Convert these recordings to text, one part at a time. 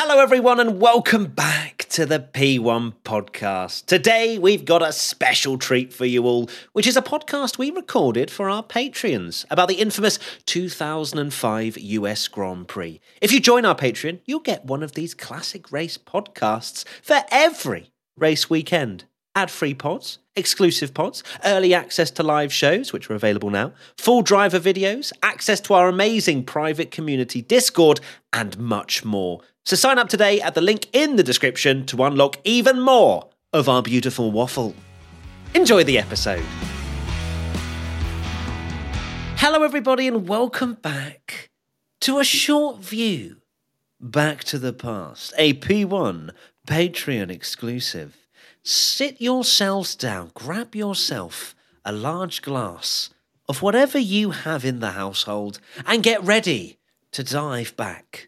Hello, everyone, and welcome back to the P1 podcast. Today, we've got a special treat for you all, which is a podcast we recorded for our Patreons about the infamous 2005 US Grand Prix. If you join our Patreon, you'll get one of these classic race podcasts for every race weekend ad free pods, exclusive pods, early access to live shows, which are available now, full driver videos, access to our amazing private community Discord, and much more. So sign up today at the link in the description to unlock even more of our beautiful waffle. Enjoy the episode. Hello, everybody, and welcome back to a short view back to the past, a P1 Patreon exclusive sit yourselves down, grab yourself a large glass of whatever you have in the household, and get ready to dive back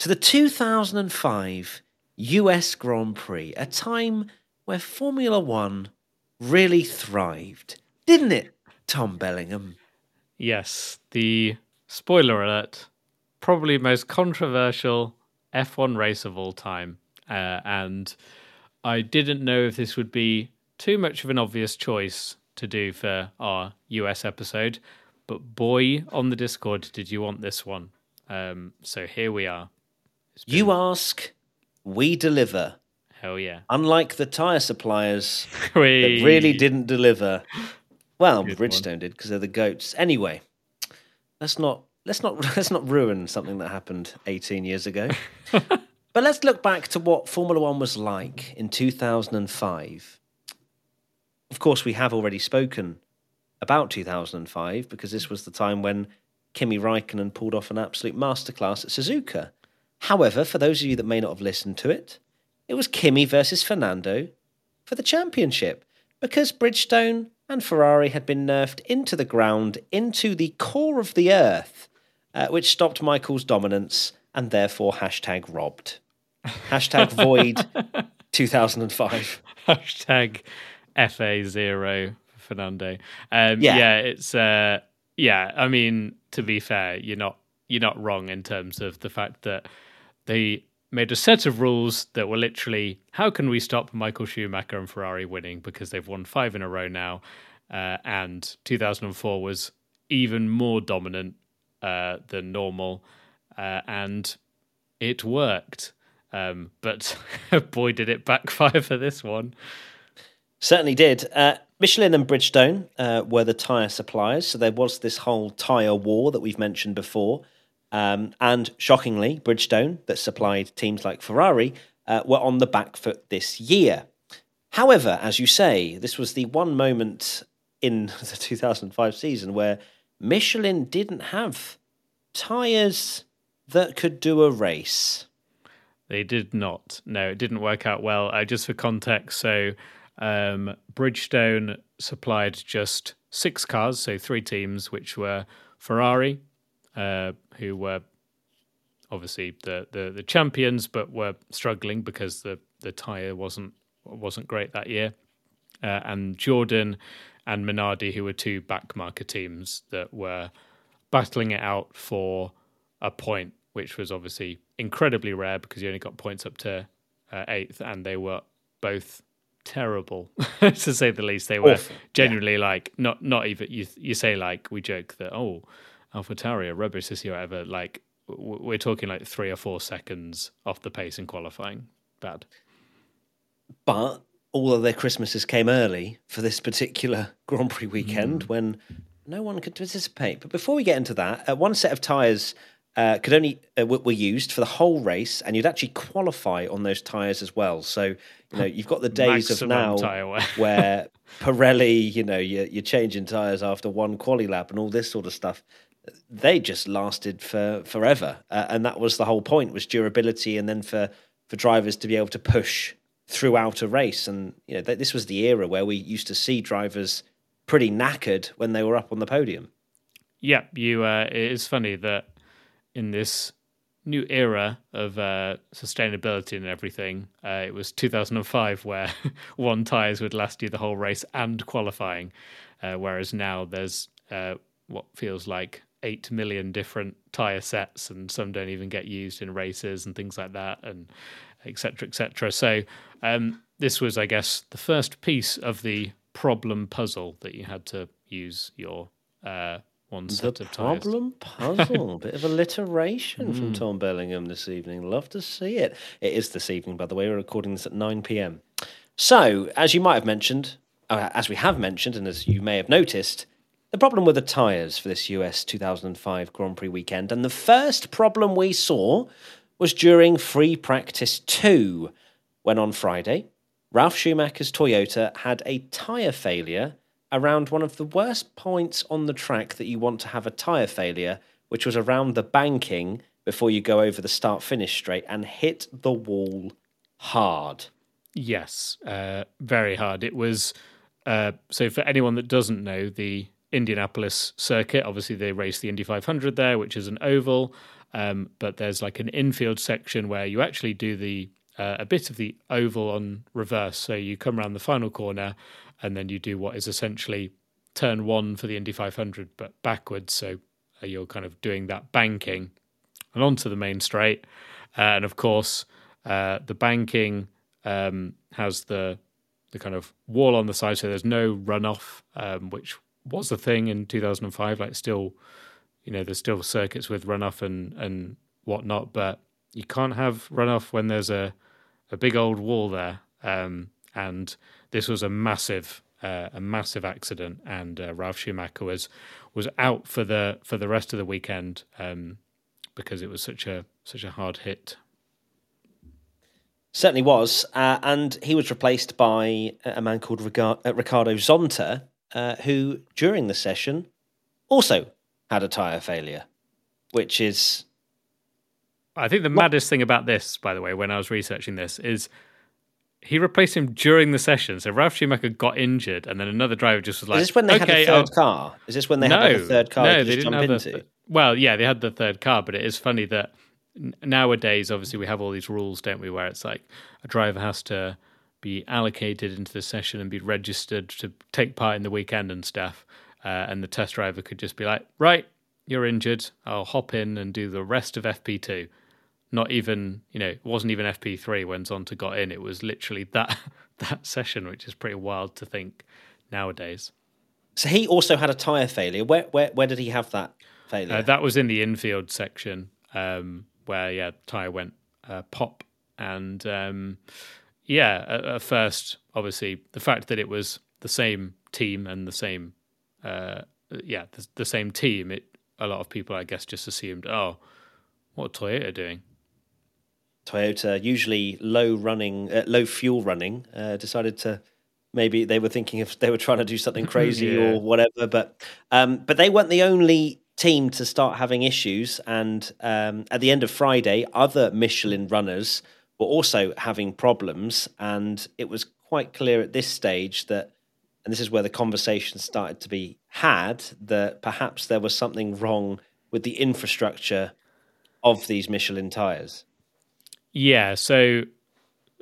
to the 2005 US Grand Prix, a time where Formula One really thrived, didn't it, Tom Bellingham? Yes, the spoiler alert, probably most controversial F1 race of all time. Uh, and I didn't know if this would be too much of an obvious choice to do for our US episode, but boy, on the Discord, did you want this one? Um, so here we are. Been... You ask, we deliver. Hell yeah! Unlike the tire suppliers that really didn't deliver. Well, Good Bridgestone one. did because they're the goats. Anyway, let's not let's not let's not ruin something that happened 18 years ago. But let's look back to what Formula One was like in 2005. Of course, we have already spoken about 2005 because this was the time when Kimi Raikkonen pulled off an absolute masterclass at Suzuka. However, for those of you that may not have listened to it, it was Kimi versus Fernando for the championship because Bridgestone and Ferrari had been nerfed into the ground, into the core of the earth, uh, which stopped Michael's dominance and therefore hashtag robbed. Hashtag void 2005. Hashtag FA0 Fernando. Um, yeah. yeah, it's uh, yeah. I mean, to be fair, you're not you're not wrong in terms of the fact that they made a set of rules that were literally how can we stop Michael Schumacher and Ferrari winning because they've won five in a row now, uh, and 2004 was even more dominant uh, than normal, uh, and it worked. Um, but boy, did it backfire for this one. Certainly did. Uh, Michelin and Bridgestone uh, were the tyre suppliers, so there was this whole tyre war that we've mentioned before. Um, and shockingly, Bridgestone, that supplied teams like Ferrari, uh, were on the back foot this year. However, as you say, this was the one moment in the 2005 season where Michelin didn't have tyres that could do a race. They did not. No, it didn't work out well. Uh, just for context, so um, Bridgestone supplied just six cars, so three teams, which were Ferrari, uh, who were obviously the, the, the champions, but were struggling because the the tire wasn't wasn't great that year, uh, and Jordan and Minardi, who were two backmarker teams that were battling it out for a point which was obviously incredibly rare because you only got points up to uh, eighth, and they were both terrible to say the least. They were genuinely yeah. like not not even you. You say like we joke that oh, AlphaTauri this year, whatever. Like we're talking like three or four seconds off the pace in qualifying. Bad. But all of their Christmases came early for this particular Grand Prix weekend mm. when no one could participate. But before we get into that, uh, one set of tyres uh, could only uh, were used for the whole race, and you'd actually qualify on those tires as well. So you know you've got the days of now where Pirelli, you know, you're, you're changing tires after one quali lap and all this sort of stuff. They just lasted for forever, uh, and that was the whole point was durability, and then for for drivers to be able to push throughout a race. And you know, th- this was the era where we used to see drivers pretty knackered when they were up on the podium. Yeah, you. Uh, it is funny that in this new era of uh, sustainability and everything, uh, it was 2005 where one tires would last you the whole race and qualifying, uh, whereas now there's uh, what feels like eight million different tire sets, and some don't even get used in races and things like that, and etc. etc. So um, this was, I guess, the first piece of the problem puzzle that you had to use your uh, one set the of tires. problem puzzle. Bit of alliteration mm. from Hmm. Tom Bellingham this evening. Love to see it. It is this evening, by the way. We're recording this at 9 p.m. So, as you might have mentioned, uh, as we have mentioned, and as you may have noticed, the problem with the tyres for this US 2005 Grand Prix weekend, and the first problem we saw was during free practice two, when on Friday, Ralf Schumacher's Toyota had a tyre failure around one of the worst points on the track that you want to have a tyre failure, which was around the banking before you go over the start finish straight and hit the wall hard. Yes, uh, very hard. It was uh, so for anyone that doesn't know the Indianapolis circuit. Obviously, they race the Indy 500 there, which is an oval, um, but there's like an infield section where you actually do the uh, a bit of the oval on reverse. So you come around the final corner, and then you do what is essentially turn one for the Indy 500, but backwards. So uh, you're kind of doing that banking and onto the main straight, uh, and of course uh, the banking um, has the the kind of wall on the side, so there's no runoff, um, which was the thing in 2005. Like still, you know, there's still circuits with runoff and and whatnot, but you can't have runoff when there's a a big old wall there. Um, and this was a massive uh, a massive accident, and uh, Ralf Schumacher was was out for the for the rest of the weekend um, because it was such a such a hard hit. Certainly was, uh, and he was replaced by a man called Ricardo Zonta, uh, who during the session also had a tyre failure, which is. I think the what? maddest thing about this, by the way, when I was researching this, is he replaced him during the session. So Ralf Schumacher got injured, and then another driver just was like, "Is this when they okay, had a 3rd car? Is this when they no, had a third car? No, they didn't have into? The, well, yeah, they had the third car, but it is funny that nowadays, obviously, we have all these rules, don't we? Where it's like a driver has to be allocated into the session and be registered to take part in the weekend and stuff. Uh, and the test driver could just be like, right, you're injured. I'll hop in and do the rest of FP2. Not even, you know, it wasn't even FP3 when Zonta got in. It was literally that that session, which is pretty wild to think nowadays. So he also had a tyre failure. Where where where did he have that failure? Uh, that was in the infield section, um, where yeah, tyre went uh, pop, and um, yeah, at, at, first, obviously, the fact that it was the same team and the same, uh, yeah, the, the, same team, it a lot of people, I guess, just assumed, oh, what Toyota doing? Toyota, usually low running, uh, low fuel running, uh, decided to maybe they were thinking if they were trying to do something crazy yeah. or whatever, but um, but they weren't the only team to start having issues. And um, at the end of Friday, other Michelin runners were also having problems. And it was quite clear at this stage that, and this is where the conversation started to be had, that perhaps there was something wrong with the infrastructure of these Michelin tyres. Yeah. So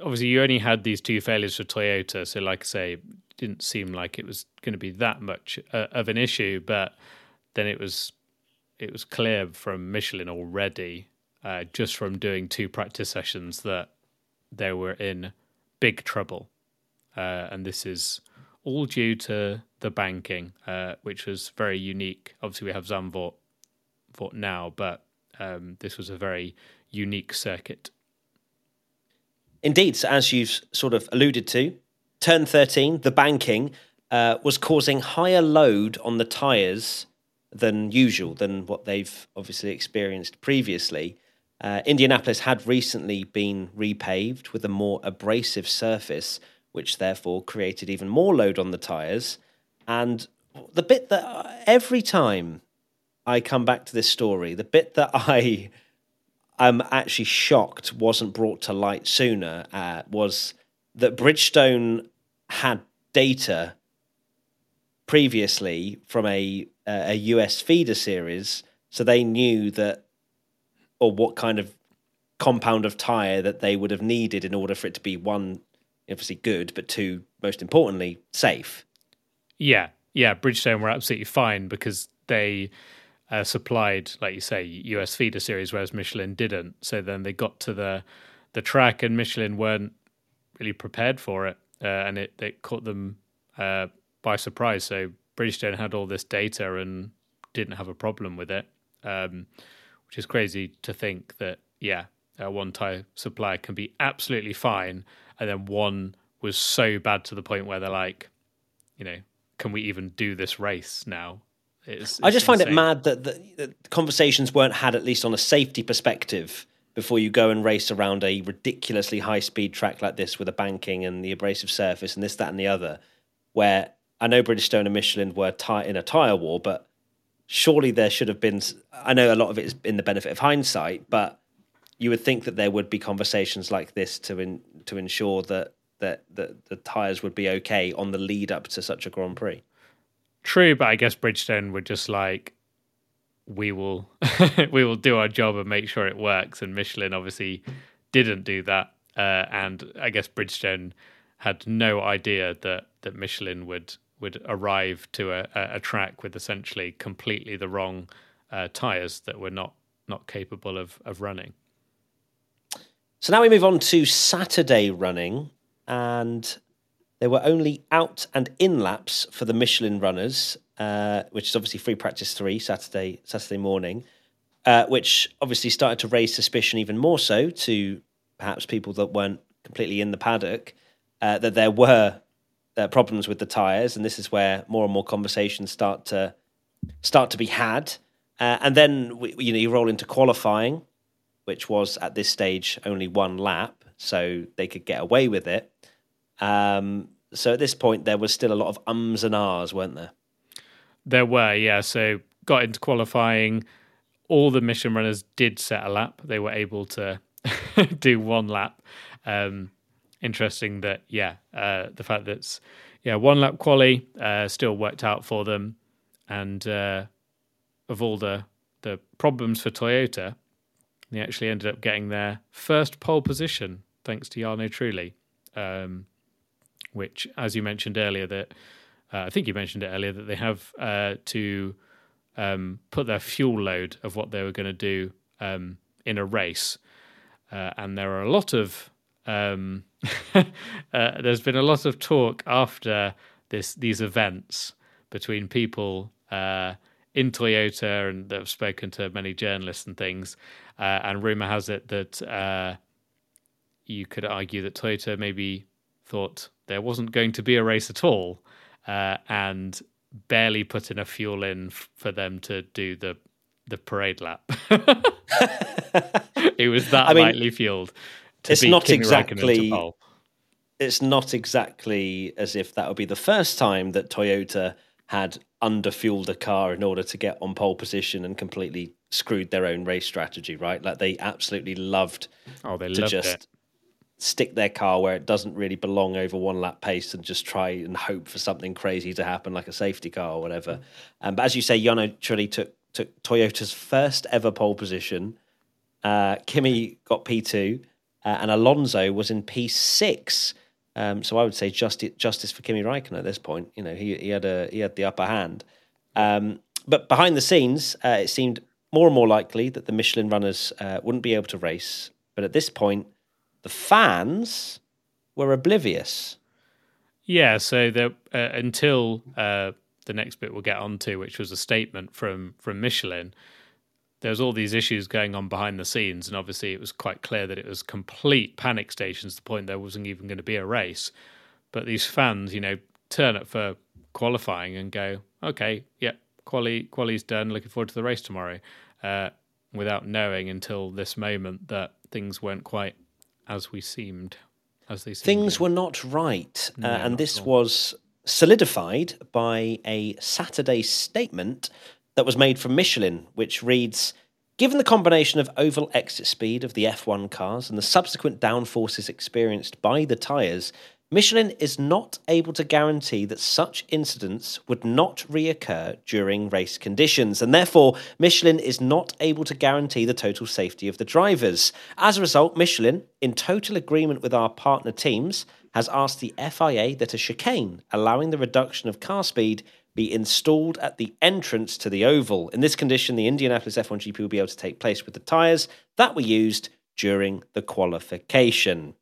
obviously, you only had these two failures for Toyota. So, like I say, didn't seem like it was going to be that much uh, of an issue. But then it was it was clear from Michelin already, uh, just from doing two practice sessions, that they were in big trouble. Uh, and this is all due to the banking, uh, which was very unique. Obviously, we have Zandvoort now, but um, this was a very unique circuit. Indeed, as you've sort of alluded to, turn 13, the banking, uh, was causing higher load on the tyres than usual, than what they've obviously experienced previously. Uh, Indianapolis had recently been repaved with a more abrasive surface, which therefore created even more load on the tyres. And the bit that every time I come back to this story, the bit that I am actually shocked wasn't brought to light sooner uh, was that Bridgestone had data previously from a a US feeder series, so they knew that or what kind of compound of tire that they would have needed in order for it to be one obviously good, but two most importantly safe. Yeah, yeah, Bridgestone were absolutely fine because they uh, supplied, like you say, US feeder series, whereas Michelin didn't. So then they got to the the track, and Michelin weren't really prepared for it, uh, and it, it caught them uh, by surprise. So Bridgestone had all this data and didn't have a problem with it, um, which is crazy to think that yeah, one tire supplier can be absolutely fine, and then one was so bad to the point where they're like, you know, can we even do this race now? It's, it's I just insane. find it mad that the, the conversations weren't had at least on a safety perspective before you go and race around a ridiculously high speed track like this with a banking and the abrasive surface and this, that, and the other. Where I know Bridgestone and Michelin were tight in a tyre war, but surely there should have been. I know a lot of it is in the benefit of hindsight, but you would think that there would be conversations like this to in, to ensure that that that the tyres would be okay on the lead up to such a Grand Prix. True, but I guess Bridgestone were just like, we will we will do our job and make sure it works. And Michelin obviously didn't do that, uh, and I guess Bridgestone had no idea that that Michelin would would arrive to a, a track with essentially completely the wrong uh, tires that were not not capable of of running. So now we move on to Saturday running, and there were only out and in laps for the Michelin runners, uh, which is obviously free practice three Saturday Saturday morning, uh, which obviously started to raise suspicion even more so to perhaps people that weren't completely in the paddock uh, that there were uh, problems with the tires, and this is where more and more conversations start to start to be had. Uh, and then we, you know you roll into qualifying, which was at this stage only one lap, so they could get away with it. Um, so at this point, there was still a lot of ums and ahs, weren't there? There were, yeah. So got into qualifying. All the Michelin runners did set a lap. They were able to do one lap. Um, interesting that, yeah, uh, the fact that yeah one lap quali uh, still worked out for them, and uh, of all the the problems for Toyota, they actually ended up getting their first pole position thanks to Jarno Trulli. Um, which, as you mentioned earlier, that uh, I think you mentioned it earlier that they have uh, to um, put their fuel load of what they were going to do um, in a race, uh, and there are a lot of um, uh, there's been a lot of talk after this these events between people uh, in Toyota and that have spoken to many journalists and things, uh, and rumor has it that you could argue that Toyota maybe thought there wasn't going to be a race at all, uh, and barely put enough fuel in f- for them to do the the parade lap. it was that I mean, lightly fueled. It's not Kimi exactly. It's not exactly as if that would be the first time that Toyota had underfueled a car in order to get on pole position and completely screwed their own race strategy, right? Like they absolutely loved oh, they to loved just it stick their car where it doesn't really belong over one lap pace and just try and hope for something crazy to happen, like a safety car or whatever. Um, but as you say, Jarno Trulli took took Toyota's first ever pole position. Uh, Kimi got P two, uh, and Alonso was in P six. Um, so I would say justice, justice for Kimi Raikkonen at this point. You know, he he had a he had the upper hand. Um, but behind the scenes, uh, it seemed more and more likely that the Michelin runners uh, wouldn't be able to race. But at this point, the fans were oblivious. Yeah, so the, uh, until uh, the next bit we'll get onto, which was a statement from from Michelin, there was all these issues going on behind the scenes, and obviously it was quite clear that it was complete panic stations to the point there wasn't even going to be a race. But these fans, you know, turn up for qualifying and go, okay, yeah, quali quali's done. Looking forward to the race tomorrow, uh, without knowing until this moment that things weren't quite as we seemed, as they seemed. Things were not right, no, uh, and this was solidified by a Saturday statement that was made from Michelin, which reads Given the combination of oval exit speed of the F1 cars and the subsequent downforces experienced by the tyres, Michelin is not able to guarantee that such incidents would not reoccur during race conditions, and therefore Michelin is not able to guarantee the total safety of the drivers. As a result, Michelin, in total agreement with our partner teams, has asked the FIA that a chicane allowing the reduction of car speed be installed at the entrance to the oval. In this condition, the Indianapolis F1 GP will be able to take place with the tyres that were used during the qualification.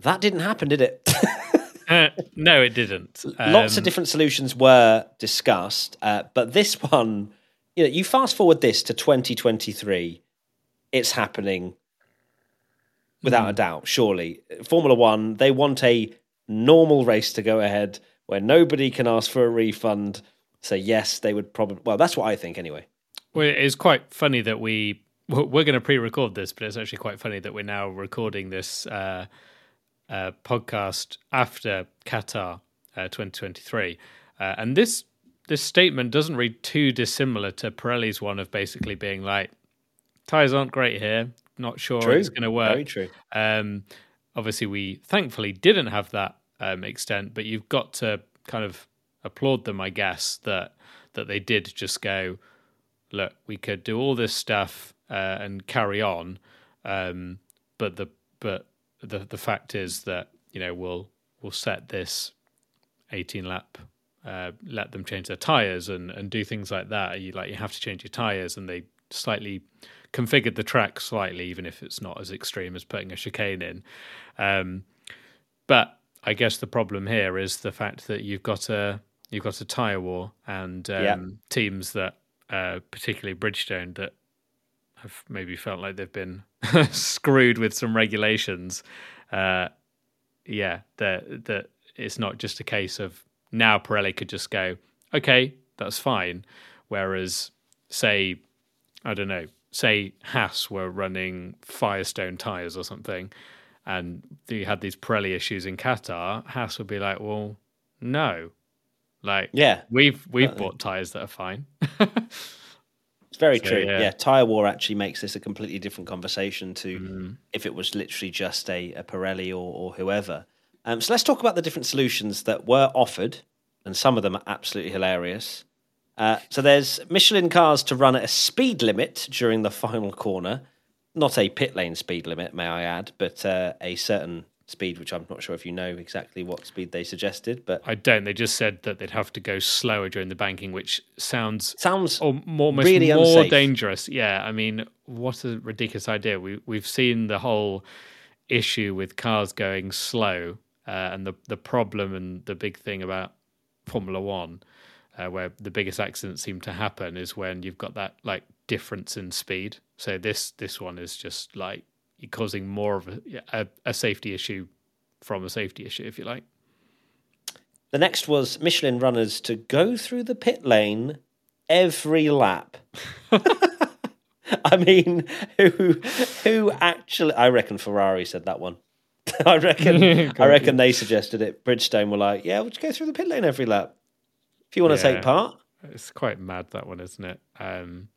That didn't happen, did it? uh, no, it didn't. Um, Lots of um, different solutions were discussed, uh, but this one, you know, you fast forward this to 2023, it's happening without mm. a doubt, surely. Formula One, they want a normal race to go ahead where nobody can ask for a refund. So, yes, they would probably, well, that's what I think anyway. Well, it's quite funny that we, we're going to pre record this, but it's actually quite funny that we're now recording this. Uh, uh, podcast after Qatar uh, 2023, uh, and this this statement doesn't read too dissimilar to Pirelli's one of basically being like, tires aren't great here, not sure true. it's going to work. Very true. Um, obviously, we thankfully didn't have that um, extent, but you've got to kind of applaud them, I guess, that that they did just go, look, we could do all this stuff uh, and carry on, um, but the but the the fact is that you know we'll we'll set this 18 lap uh, let them change their tires and and do things like that. You like you have to change your tires and they slightly configured the track slightly even if it's not as extreme as putting a chicane in. Um, but i guess the problem here is the fact that you've got a you've got a tire war and um, yeah. teams that uh, particularly bridgestone that have maybe felt like they've been screwed with some regulations. Uh, yeah, that that it's not just a case of now Pirelli could just go, okay, that's fine. Whereas, say, I don't know, say Haas were running Firestone tires or something, and you had these Pirelli issues in Qatar, Haas would be like, well, no, like, yeah, we've we've bought tires that are fine. It's very so, true. Yeah. yeah. tire war actually makes this a completely different conversation to mm. if it was literally just a, a Pirelli or, or whoever. Um, so let's talk about the different solutions that were offered, and some of them are absolutely hilarious. Uh, so there's Michelin cars to run at a speed limit during the final corner, not a pit lane speed limit, may I add, but uh, a certain speed, which I'm not sure if you know exactly what speed they suggested, but I don't. They just said that they'd have to go slower during the banking, which sounds sounds or more, almost really more unsafe. dangerous. Yeah, I mean, what a ridiculous idea. We we've seen the whole issue with cars going slow, uh, and the the problem and the big thing about Formula One. Uh, where the biggest accidents seem to happen is when you've got that like difference in speed. So this this one is just like causing more of a, a, a safety issue from a safety issue, if you like. The next was Michelin runners to go through the pit lane every lap. I mean, who who actually? I reckon Ferrari said that one. I reckon. I reckon they suggested it. Bridgestone were like, "Yeah, we'll just go through the pit lane every lap if you want to yeah, take part." It's quite mad that one, isn't it? Um,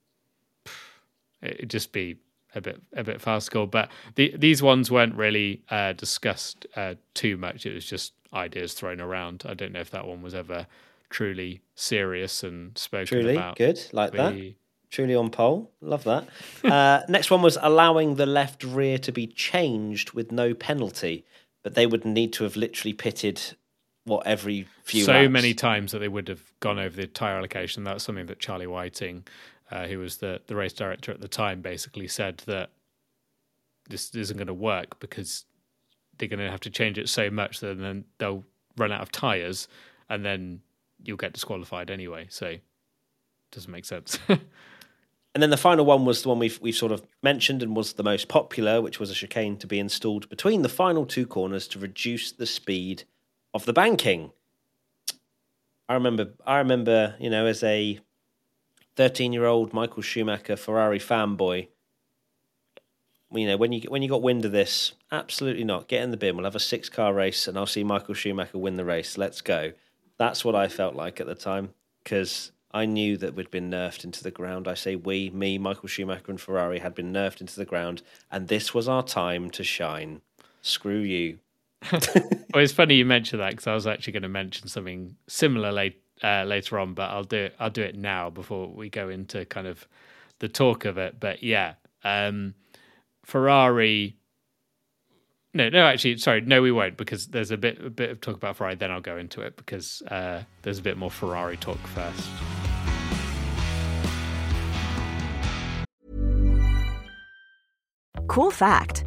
it'd just be a bit a bit farcical. But the, these ones weren't really uh, discussed uh, too much. It was just ideas thrown around. I don't know if that one was ever truly serious and spoken truly, about. Good, like that. Truly on pole. Love that. uh, next one was allowing the left rear to be changed with no penalty, but they would need to have literally pitted what every few so laps. many times that they would have gone over the tire allocation. That's something that Charlie Whiting uh, who was the, the race director at the time, basically said that this isn't going to work because they're going to have to change it so much that then they'll run out of tires and then you'll get disqualified anyway. So it doesn't make sense. and then the final one was the one we've we've sort of mentioned and was the most popular, which was a chicane to be installed between the final two corners to reduce the speed of the banking. I remember I remember, you know, as a 13 year old Michael Schumacher Ferrari fanboy. You know, when you when you got wind of this, absolutely not. Get in the bin. We'll have a six car race, and I'll see Michael Schumacher win the race. Let's go. That's what I felt like at the time because I knew that we'd been nerfed into the ground. I say we, me, Michael Schumacher, and Ferrari had been nerfed into the ground, and this was our time to shine. Screw you. well, it's funny you mentioned that because I was actually going to mention something similar late, uh, later on, but I'll do it. I'll do it now before we go into kind of the talk of it. But yeah, um, Ferrari. No, no, actually, sorry, no, we won't because there's a bit a bit of talk about Ferrari. Then I'll go into it because uh, there's a bit more Ferrari talk first. Cool fact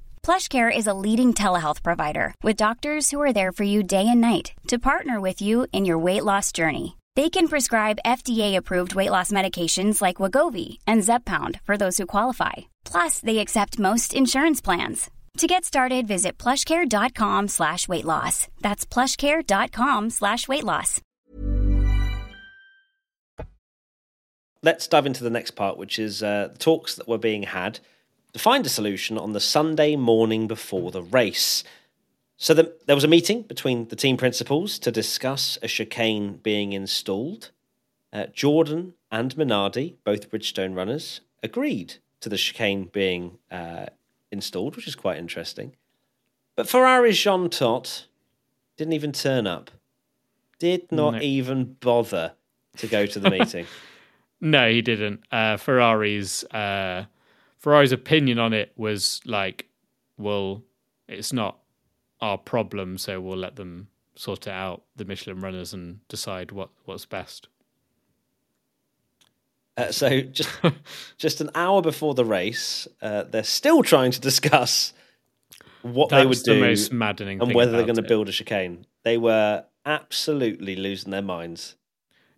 PlushCare is a leading telehealth provider with doctors who are there for you day and night to partner with you in your weight loss journey. They can prescribe FDA-approved weight loss medications like Wegovy and Zepbound for those who qualify. Plus, they accept most insurance plans. To get started, visit plushcare.com slash weight loss. That's plushcare.com slash weight loss. Let's dive into the next part, which is uh, the talks that were being had to find a solution on the Sunday morning before the race. So the, there was a meeting between the team principals to discuss a chicane being installed. Uh, Jordan and Minardi, both Bridgestone runners, agreed to the chicane being uh, installed, which is quite interesting. But Ferrari's Jean Todt didn't even turn up, did not no. even bother to go to the meeting. no, he didn't. Uh, Ferrari's uh, Ferrari's opinion on it was like, well, it's not our problem, so we'll let them sort it out, the Michelin runners, and decide what, what's best. Uh, so just just an hour before the race, uh, they're still trying to discuss what That's they would do, the most maddening, and whether they're going to build a chicane. They were absolutely losing their minds.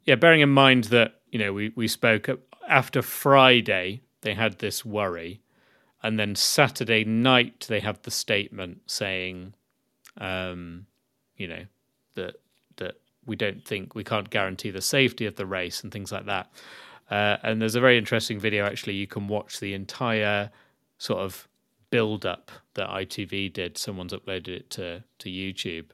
Yeah, bearing in mind that you know we we spoke after Friday they had this worry. And then Saturday night, they have the statement saying, um, you know, that that we don't think we can't guarantee the safety of the race and things like that. Uh, and there's a very interesting video actually. You can watch the entire sort of build up that ITV did. Someone's uploaded it to to YouTube,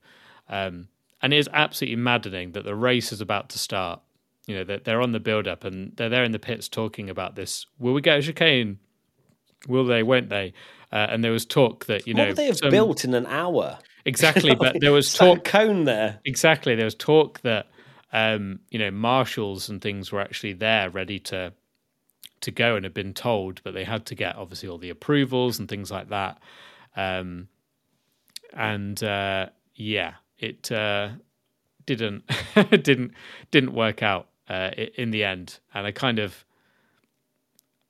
um, and it is absolutely maddening that the race is about to start, you know, they're, they're on the build up and they're there in the pits talking about this. Will we get a chicane? Will they? Won't they? Uh, and there was talk that you what know would they have some, built in an hour exactly. but there was talk cone there exactly. There was talk that um, you know marshals and things were actually there ready to to go and had been told, but they had to get obviously all the approvals and things like that. Um, and uh, yeah, it uh, didn't didn't didn't work out uh, in the end, and I kind of,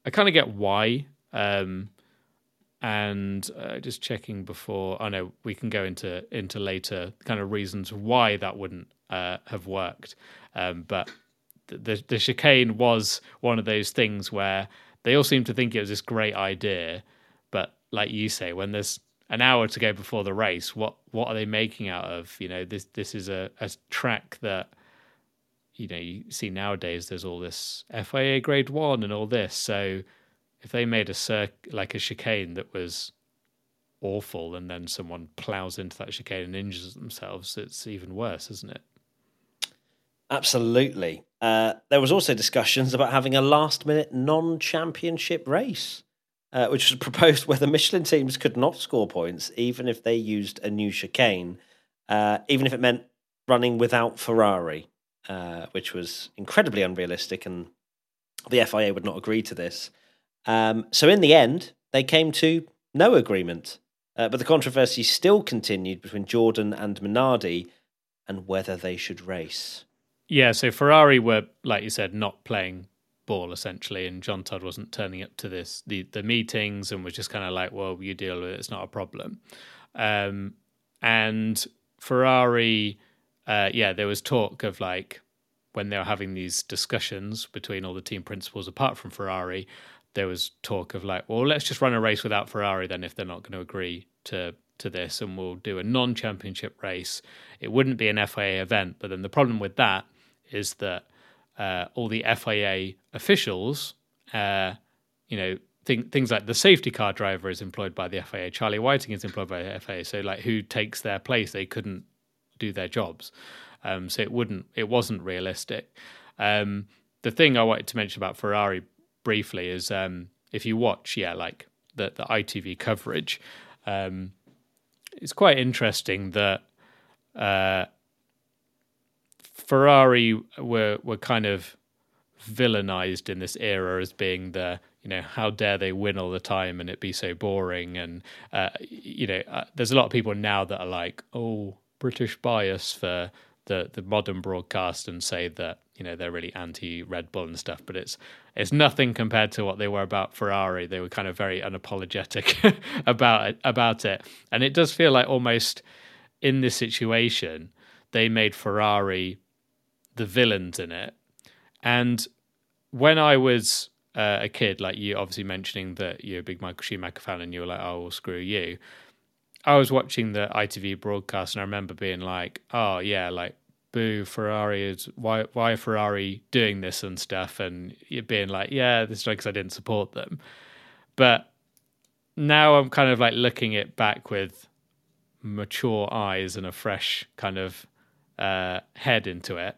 I kind of get why. Um, and uh, just checking before. I know we can go into into later kind of reasons why that wouldn't uh, have worked. Um, but the the chicane was one of those things where they all seem to think it was this great idea, but like you say, when there's an hour to go before the race, what what are they making out of? You know, this this is a, a track that you know, you see nowadays there's all this FIA grade one and all this. So if they made a circ like a chicane that was awful and then someone plows into that chicane and injures themselves, it's even worse, isn't it? Absolutely. Uh, there was also discussions about having a last minute non championship race. Uh, which was proposed where the Michelin teams could not score points even if they used a new chicane, uh, even if it meant running without Ferrari. Uh, which was incredibly unrealistic, and the FIA would not agree to this. Um, so, in the end, they came to no agreement. Uh, but the controversy still continued between Jordan and Minardi and whether they should race. Yeah, so Ferrari were, like you said, not playing ball essentially, and Jean Todt wasn't turning up to this the the meetings and was just kind of like, "Well, you deal with it; it's not a problem." Um, and Ferrari uh, yeah, there was talk of like when they were having these discussions between all the team principals, apart from Ferrari, there was talk of like, well, let's just run a race without Ferrari then if they're not going to agree to to this and we'll do a non-championship race. It wouldn't be an FIA event, but then the problem with that is that uh, all the FIA officials, uh, you know, th- things like the safety car driver is employed by the FIA, Charlie Whiting is employed by the FIA. So, like, who takes their place? They couldn't do their jobs, um, so it wouldn't, it wasn't realistic. Um, the thing I wanted to mention about Ferrari briefly is um, if you watch, yeah, like the the ITV coverage, um, it's quite interesting that uh, Ferrari were were kind of villainized in this era as being the you know how dare they win all the time and it be so boring and uh, you know uh, there's a lot of people now that are like oh British bias for the the modern broadcast and say that you know they're really anti Red Bull and stuff, but it's it's nothing compared to what they were about Ferrari. They were kind of very unapologetic about it, about it, and it does feel like almost in this situation they made Ferrari the villains in it. And when I was uh, a kid, like you obviously mentioning that you're a big Michael Schumacher fan and you were like, oh, well, screw you. I was watching the ITV broadcast and I remember being like, oh, yeah, like boo Ferrari is why why Ferrari doing this and stuff? And being like yeah this is because I didn't support them. But now I'm kind of like looking it back with mature eyes and a fresh kind of uh, head into it.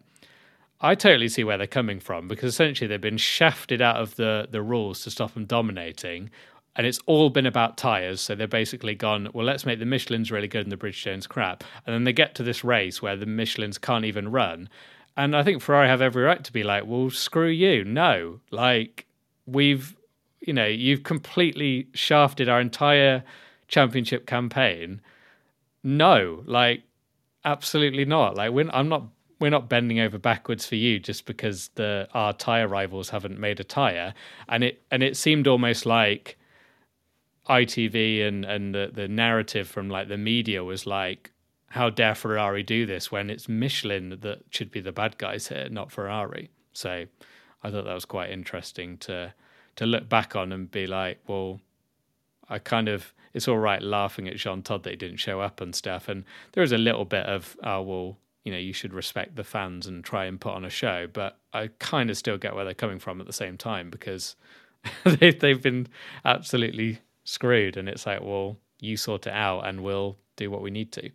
I totally see where they're coming from because essentially they've been shafted out of the the rules to stop them dominating and it's all been about tires. So they're basically gone, well, let's make the Michelin's really good and the Bridgestone's crap. And then they get to this race where the Michelin's can't even run. And I think Ferrari have every right to be like, well, screw you. No. Like, we've, you know, you've completely shafted our entire championship campaign. No, like, absolutely not. Like, we're, I'm not. We're not bending over backwards for you just because the our tire rivals haven't made a tire, and it and it seemed almost like ITV and and the, the narrative from like the media was like, how dare Ferrari do this when it's Michelin that should be the bad guys here, not Ferrari. So I thought that was quite interesting to to look back on and be like, well, I kind of it's all right laughing at Jean Todt that he didn't show up and stuff, and there is a little bit of oh well, you know, you should respect the fans and try and put on a show, but I kind of still get where they're coming from at the same time because they, they've been absolutely screwed and it's like well you sort it out and we'll do what we need to.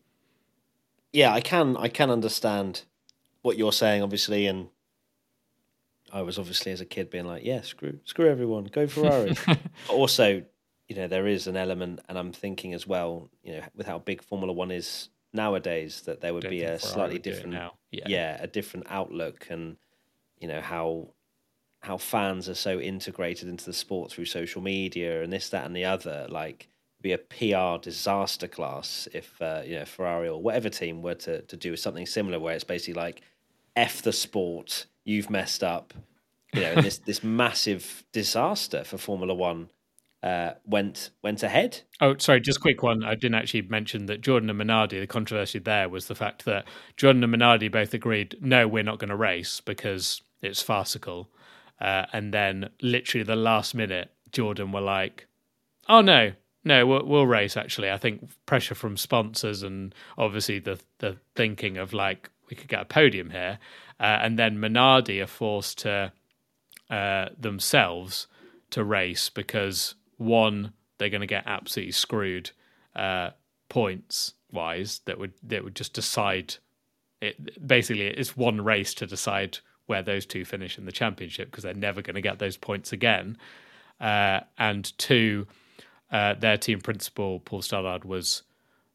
Yeah i can i can understand what you're saying obviously and i was obviously as a kid being like yeah screw screw everyone go ferrari. Also you know there is an element and i'm thinking as well you know with how big formula one is nowadays that there would Don't be a slightly different yeah. yeah a different outlook and you know how how fans are so integrated into the sport through social media and this, that, and the other. Like, be a PR disaster class if uh, you know Ferrari or whatever team were to to do something similar, where it's basically like, "F the sport, you've messed up." You know, this this massive disaster for Formula One uh, went went ahead. Oh, sorry, just quick one. I didn't actually mention that Jordan and Minardi. The controversy there was the fact that Jordan and Minardi both agreed, no, we're not going to race because it's farcical. Uh, and then literally the last minute, Jordan were like, "Oh no, no, we'll, we'll, race." Actually, I think pressure from sponsors and obviously the the thinking of like we could get a podium here, uh, and then Minardi are forced to uh, themselves to race because one they're going to get absolutely screwed uh, points wise that would that would just decide it basically it's one race to decide where those two finish in the championship because they're never going to get those points again. Uh, and two, uh, their team principal Paul Stoddart was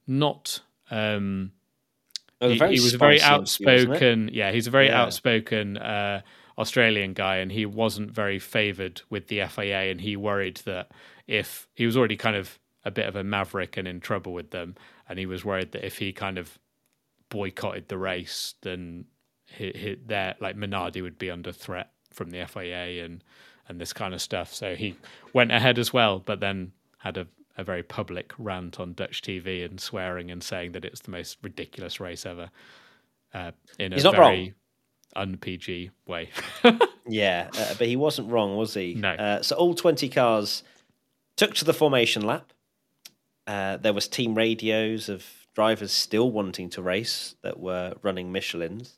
not. Um, he, he, was a very outspoken. Yeah, he's a very yeah. outspoken uh, Australian guy, and he wasn't very favoured with the FIA, and he worried that if he was already kind of a bit of a maverick and in trouble with them, and he was worried that if he kind of boycotted the race, then hit, hit there like Minardi would be under threat from the FIA and and this kind of stuff. So he went ahead as well, but then had a, a very public rant on Dutch TV and swearing and saying that it's the most ridiculous race ever. Uh, in He's a very un PG way. yeah, uh, but he wasn't wrong, was he? No. Uh, so all twenty cars took to the formation lap. Uh, there was team radios of drivers still wanting to race that were running Michelin's.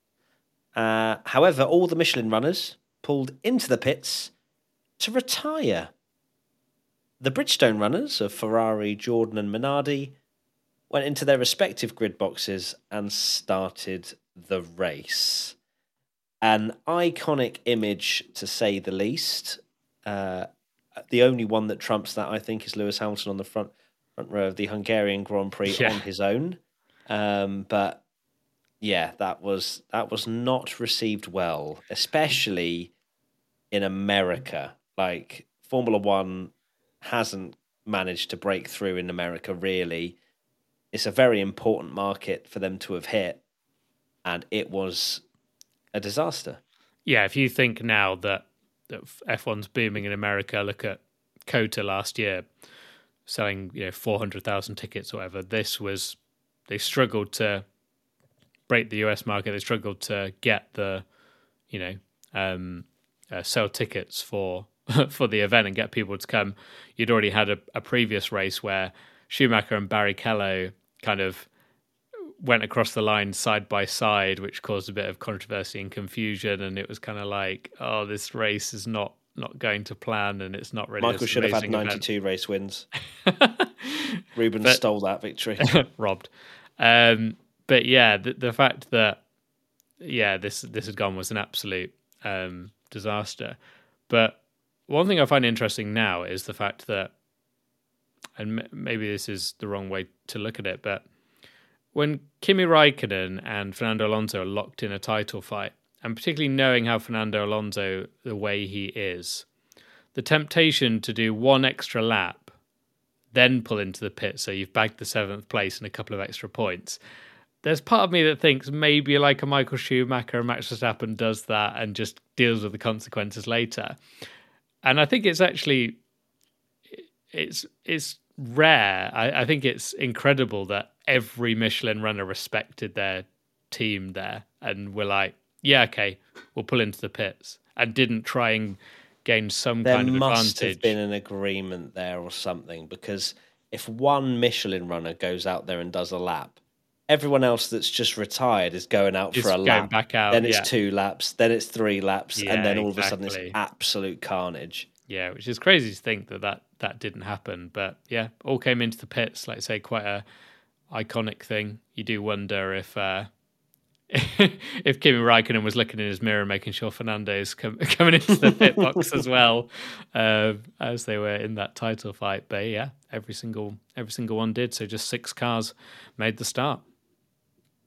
Uh, however, all the Michelin runners pulled into the pits to retire. The Bridgestone runners of Ferrari, Jordan, and Minardi went into their respective grid boxes and started the race. An iconic image, to say the least. Uh, the only one that trumps that, I think, is Lewis Hamilton on the front front row of the Hungarian Grand Prix yeah. on his own. Um, but yeah, that was that was not received well, especially in America. Like Formula One hasn't managed to break through in America really. It's a very important market for them to have hit, and it was a disaster. Yeah, if you think now that that F1's booming in America, look at COTA last year selling you know 400,000 tickets or whatever. This was they struggled to break the US market. They struggled to get the, you know, um, uh, sell tickets for for the event and get people to come. You'd already had a, a previous race where Schumacher and Barry Barrichello kind of went across the line side by side, which caused a bit of controversy and confusion. And it was kind of like, oh, this race is not not going to plan, and it's not really. Michael should have had ninety-two event. race wins. Ruben but, stole that victory. robbed. Um, but yeah, the, the fact that yeah, this this had gone was an absolute um, disaster. But one thing I find interesting now is the fact that, and m- maybe this is the wrong way to look at it, but when Kimi Raikkonen and Fernando Alonso are locked in a title fight, and particularly knowing how Fernando Alonso, the way he is, the temptation to do one extra lap, then pull into the pit so you've bagged the seventh place and a couple of extra points. There's part of me that thinks maybe like a Michael Schumacher or Max Verstappen does that and just deals with the consequences later. And I think it's actually it's it's rare. I, I think it's incredible that every Michelin runner respected their team there and were like, yeah, okay, we'll pull into the pits, and didn't try and gain some there kind of advantage. There must have been an agreement there or something because if one Michelin runner goes out there and does a lap, everyone else that's just retired is going out just for a lap. Back out, then it's yeah. two laps, then it's three laps, yeah, and then all exactly. of a sudden it's absolute carnage. Yeah, which is crazy to think that that, that didn't happen. But yeah, all came into the pits, like I say, quite a iconic thing. You do wonder if uh, if Kimi Raikkonen was looking in his mirror, making sure Fernando's com- coming into the pit box as well, uh, as they were in that title fight. But yeah, every single every single one did. So just six cars made the start.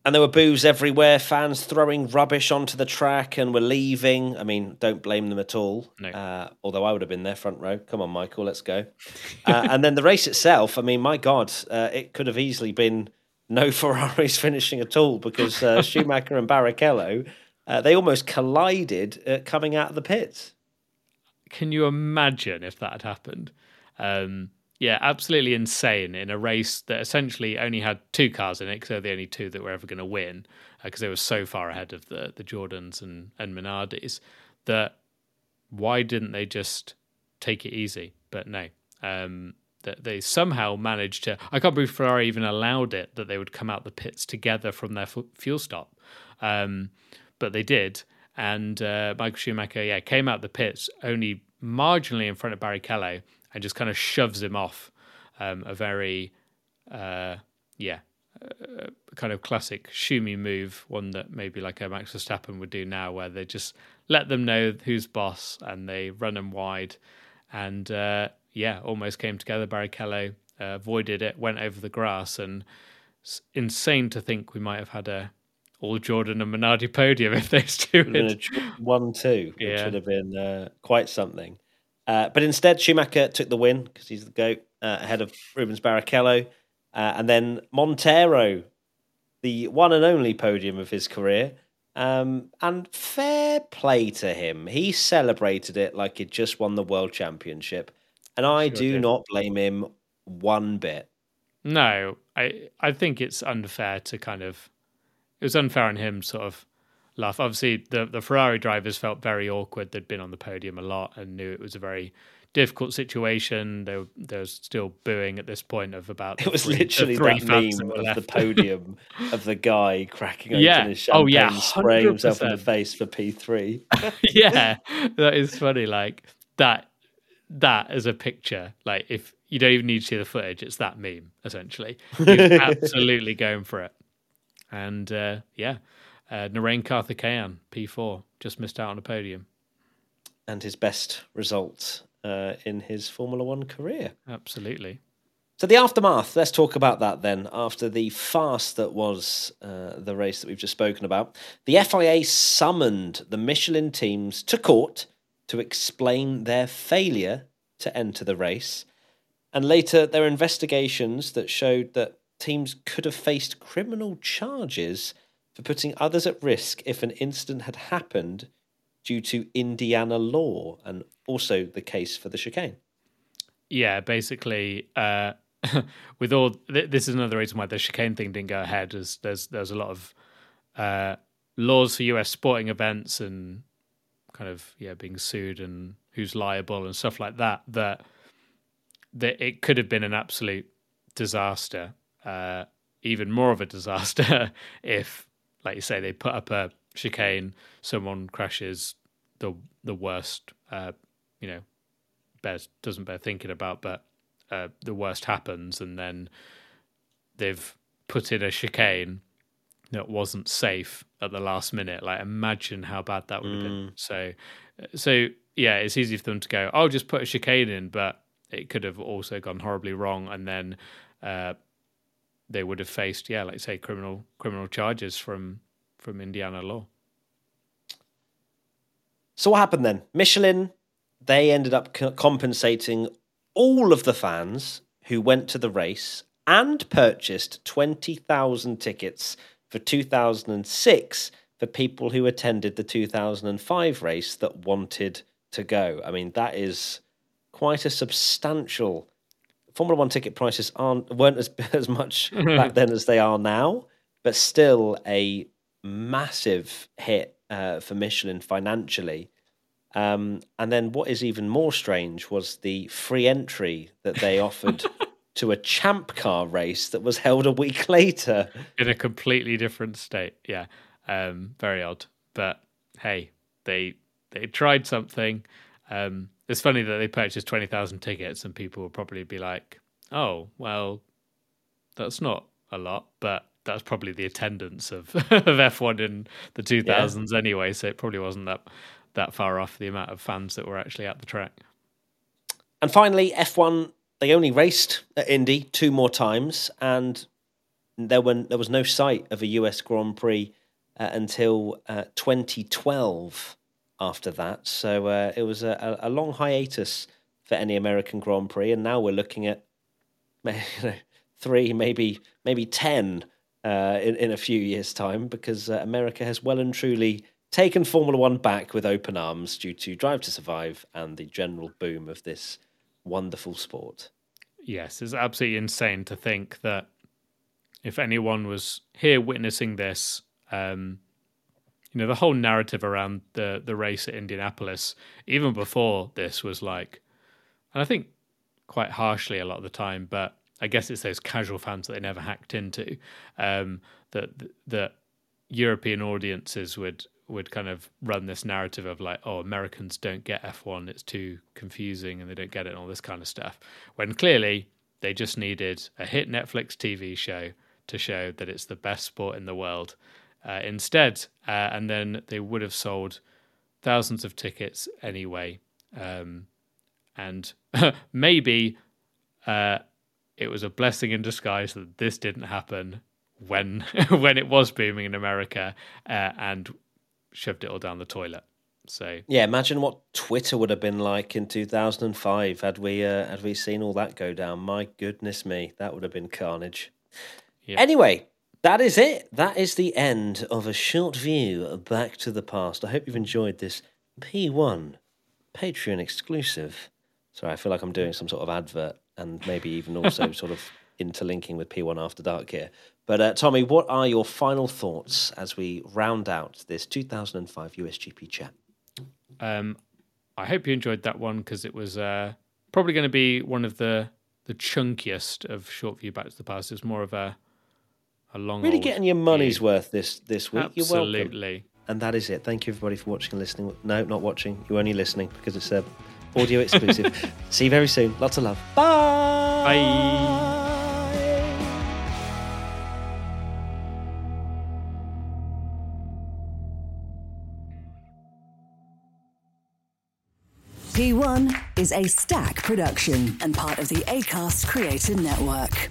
And there were boos everywhere, fans throwing rubbish onto the track and were leaving. I mean, don't blame them at all. No. Uh, although I would have been there front row. Come on, Michael, let's go. Uh, and then the race itself, I mean, my God, uh, it could have easily been no Ferraris finishing at all because uh, Schumacher and Barrichello, uh, they almost collided uh, coming out of the pits. Can you imagine if that had happened? Um, yeah, absolutely insane in a race that essentially only had two cars in it because they're the only two that were ever going to win because uh, they were so far ahead of the the Jordans and and Minardis that why didn't they just take it easy? But no, um, that they somehow managed to. I can't believe Ferrari even allowed it that they would come out the pits together from their fuel stop, um, but they did. And uh, Michael Schumacher, yeah, came out the pits only marginally in front of Barrichello and just kind of shoves him off. Um, a very, uh, yeah, uh, kind of classic Schumi move, one that maybe like a Max Verstappen would do now, where they just let them know who's boss and they run them wide. And uh, yeah, almost came together. Barrichello uh, avoided it, went over the grass, and it's insane to think we might have had a all Jordan and Minardi podium if those two had one two, which yeah. would have been uh, quite something. Uh, but instead, Schumacher took the win because he's the goat uh, ahead of Rubens Barrichello, uh, and then Monteiro, the one and only podium of his career. Um, and fair play to him. He celebrated it like he'd just won the world championship. And I sure do did. not blame him one bit. No, I I think it's unfair to kind of it was unfair on him sort of laugh. Obviously the the Ferrari drivers felt very awkward. They'd been on the podium a lot and knew it was a very difficult situation. There, there's still booing at this point of about. It was three, literally three that meme of the podium of the guy cracking open yeah. his champagne, oh, yeah, spraying himself in the face for P three. yeah, that is funny. Like that. That as a picture, like if you don't even need to see the footage, it's that meme essentially. He's absolutely going for it, and uh, yeah, uh, Narain Karthikeyan P4 just missed out on a podium, and his best result uh, in his Formula One career. Absolutely. So the aftermath. Let's talk about that then. After the farce that was uh, the race that we've just spoken about, the FIA summoned the Michelin teams to court to explain their failure to enter the race, and later there were investigations that showed that teams could have faced criminal charges for putting others at risk if an incident had happened due to Indiana law, and also the case for the chicane. Yeah, basically, uh, with all th- this is another reason why the chicane thing didn't go ahead. Is there's there's a lot of uh, laws for US sporting events and kind of yeah being sued and who's liable and stuff like that. That that it could have been an absolute disaster, uh, even more of a disaster if, like you say, they put up a chicane, someone crashes, the the worst, uh, you know, bears doesn't bear thinking about, but uh, the worst happens, and then they've put in a chicane that wasn't safe at the last minute. Like, imagine how bad that would have been. So, so yeah, it's easy for them to go, "I'll just put a chicane in," but it could have also gone horribly wrong, and then uh, they would have faced, yeah, like say, criminal criminal charges from from Indiana law. So what happened then? Michelin, they ended up co- compensating all of the fans who went to the race and purchased 20,000 tickets for 2006 for people who attended the 2005 race that wanted to go. I mean, that is quite a substantial Formula One ticket prices aren't weren't as as much back then as they are now, but still a massive hit uh, for Michelin financially. Um, and then what is even more strange was the free entry that they offered to a champ car race that was held a week later in a completely different state. Yeah, um, very odd. But hey, they they tried something. Um, it's funny that they purchased twenty thousand tickets, and people will probably be like, "Oh, well, that's not a lot," but that's probably the attendance of of F one in the two thousands yeah. anyway. So it probably wasn't that that far off the amount of fans that were actually at the track. And finally, F one they only raced at Indy two more times, and there were there was no sight of a US Grand Prix uh, until uh, 2012. After that, so uh, it was a, a, long hiatus for any American Grand Prix, and now we're looking at you know, three, maybe maybe ten uh, in in a few years' time, because uh, America has well and truly taken Formula One back with open arms due to Drive to Survive and the general boom of this wonderful sport. Yes, it's absolutely insane to think that if anyone was here witnessing this, um, you know, the whole narrative around the the race at Indianapolis, even before this, was like, and I think quite harshly a lot of the time, but I guess it's those casual fans that they never hacked into, um, that that European audiences would would kind of run this narrative of like, oh, Americans don't get F1, it's too confusing and they don't get it and all this kind of stuff. When clearly they just needed a hit Netflix TV show to show that it's the best sport in the world uh, instead. Uh, and then they would have sold thousands of tickets anyway. Um, and maybe uh, it was a blessing in disguise that this didn't happen when when it was booming in America uh, and shoved it all down the toilet. So yeah, imagine what Twitter would have been like in 2005 had we uh, had we seen all that go down. My goodness me, that would have been carnage. Yep. Anyway, that is it. That is the end of a short view back to the past. I hope you've enjoyed this P1 Patreon exclusive. Sorry, I feel like I'm doing some sort of advert and maybe even also sort of interlinking with P1 After Dark here. But uh, Tommy, what are your final thoughts as we round out this 2005 USGP chat? Um, I hope you enjoyed that one because it was uh, probably going to be one of the the chunkiest of short view back to the past. It's more of a a long. Really getting your money's view. worth this this week. Absolutely. And that is it. Thank you everybody for watching and listening. No, not watching. You're only listening because it's a audio exclusive. See you very soon. Lots of love. Bye. Bye. P1 is Acast production and part of the ACAST Creator Network.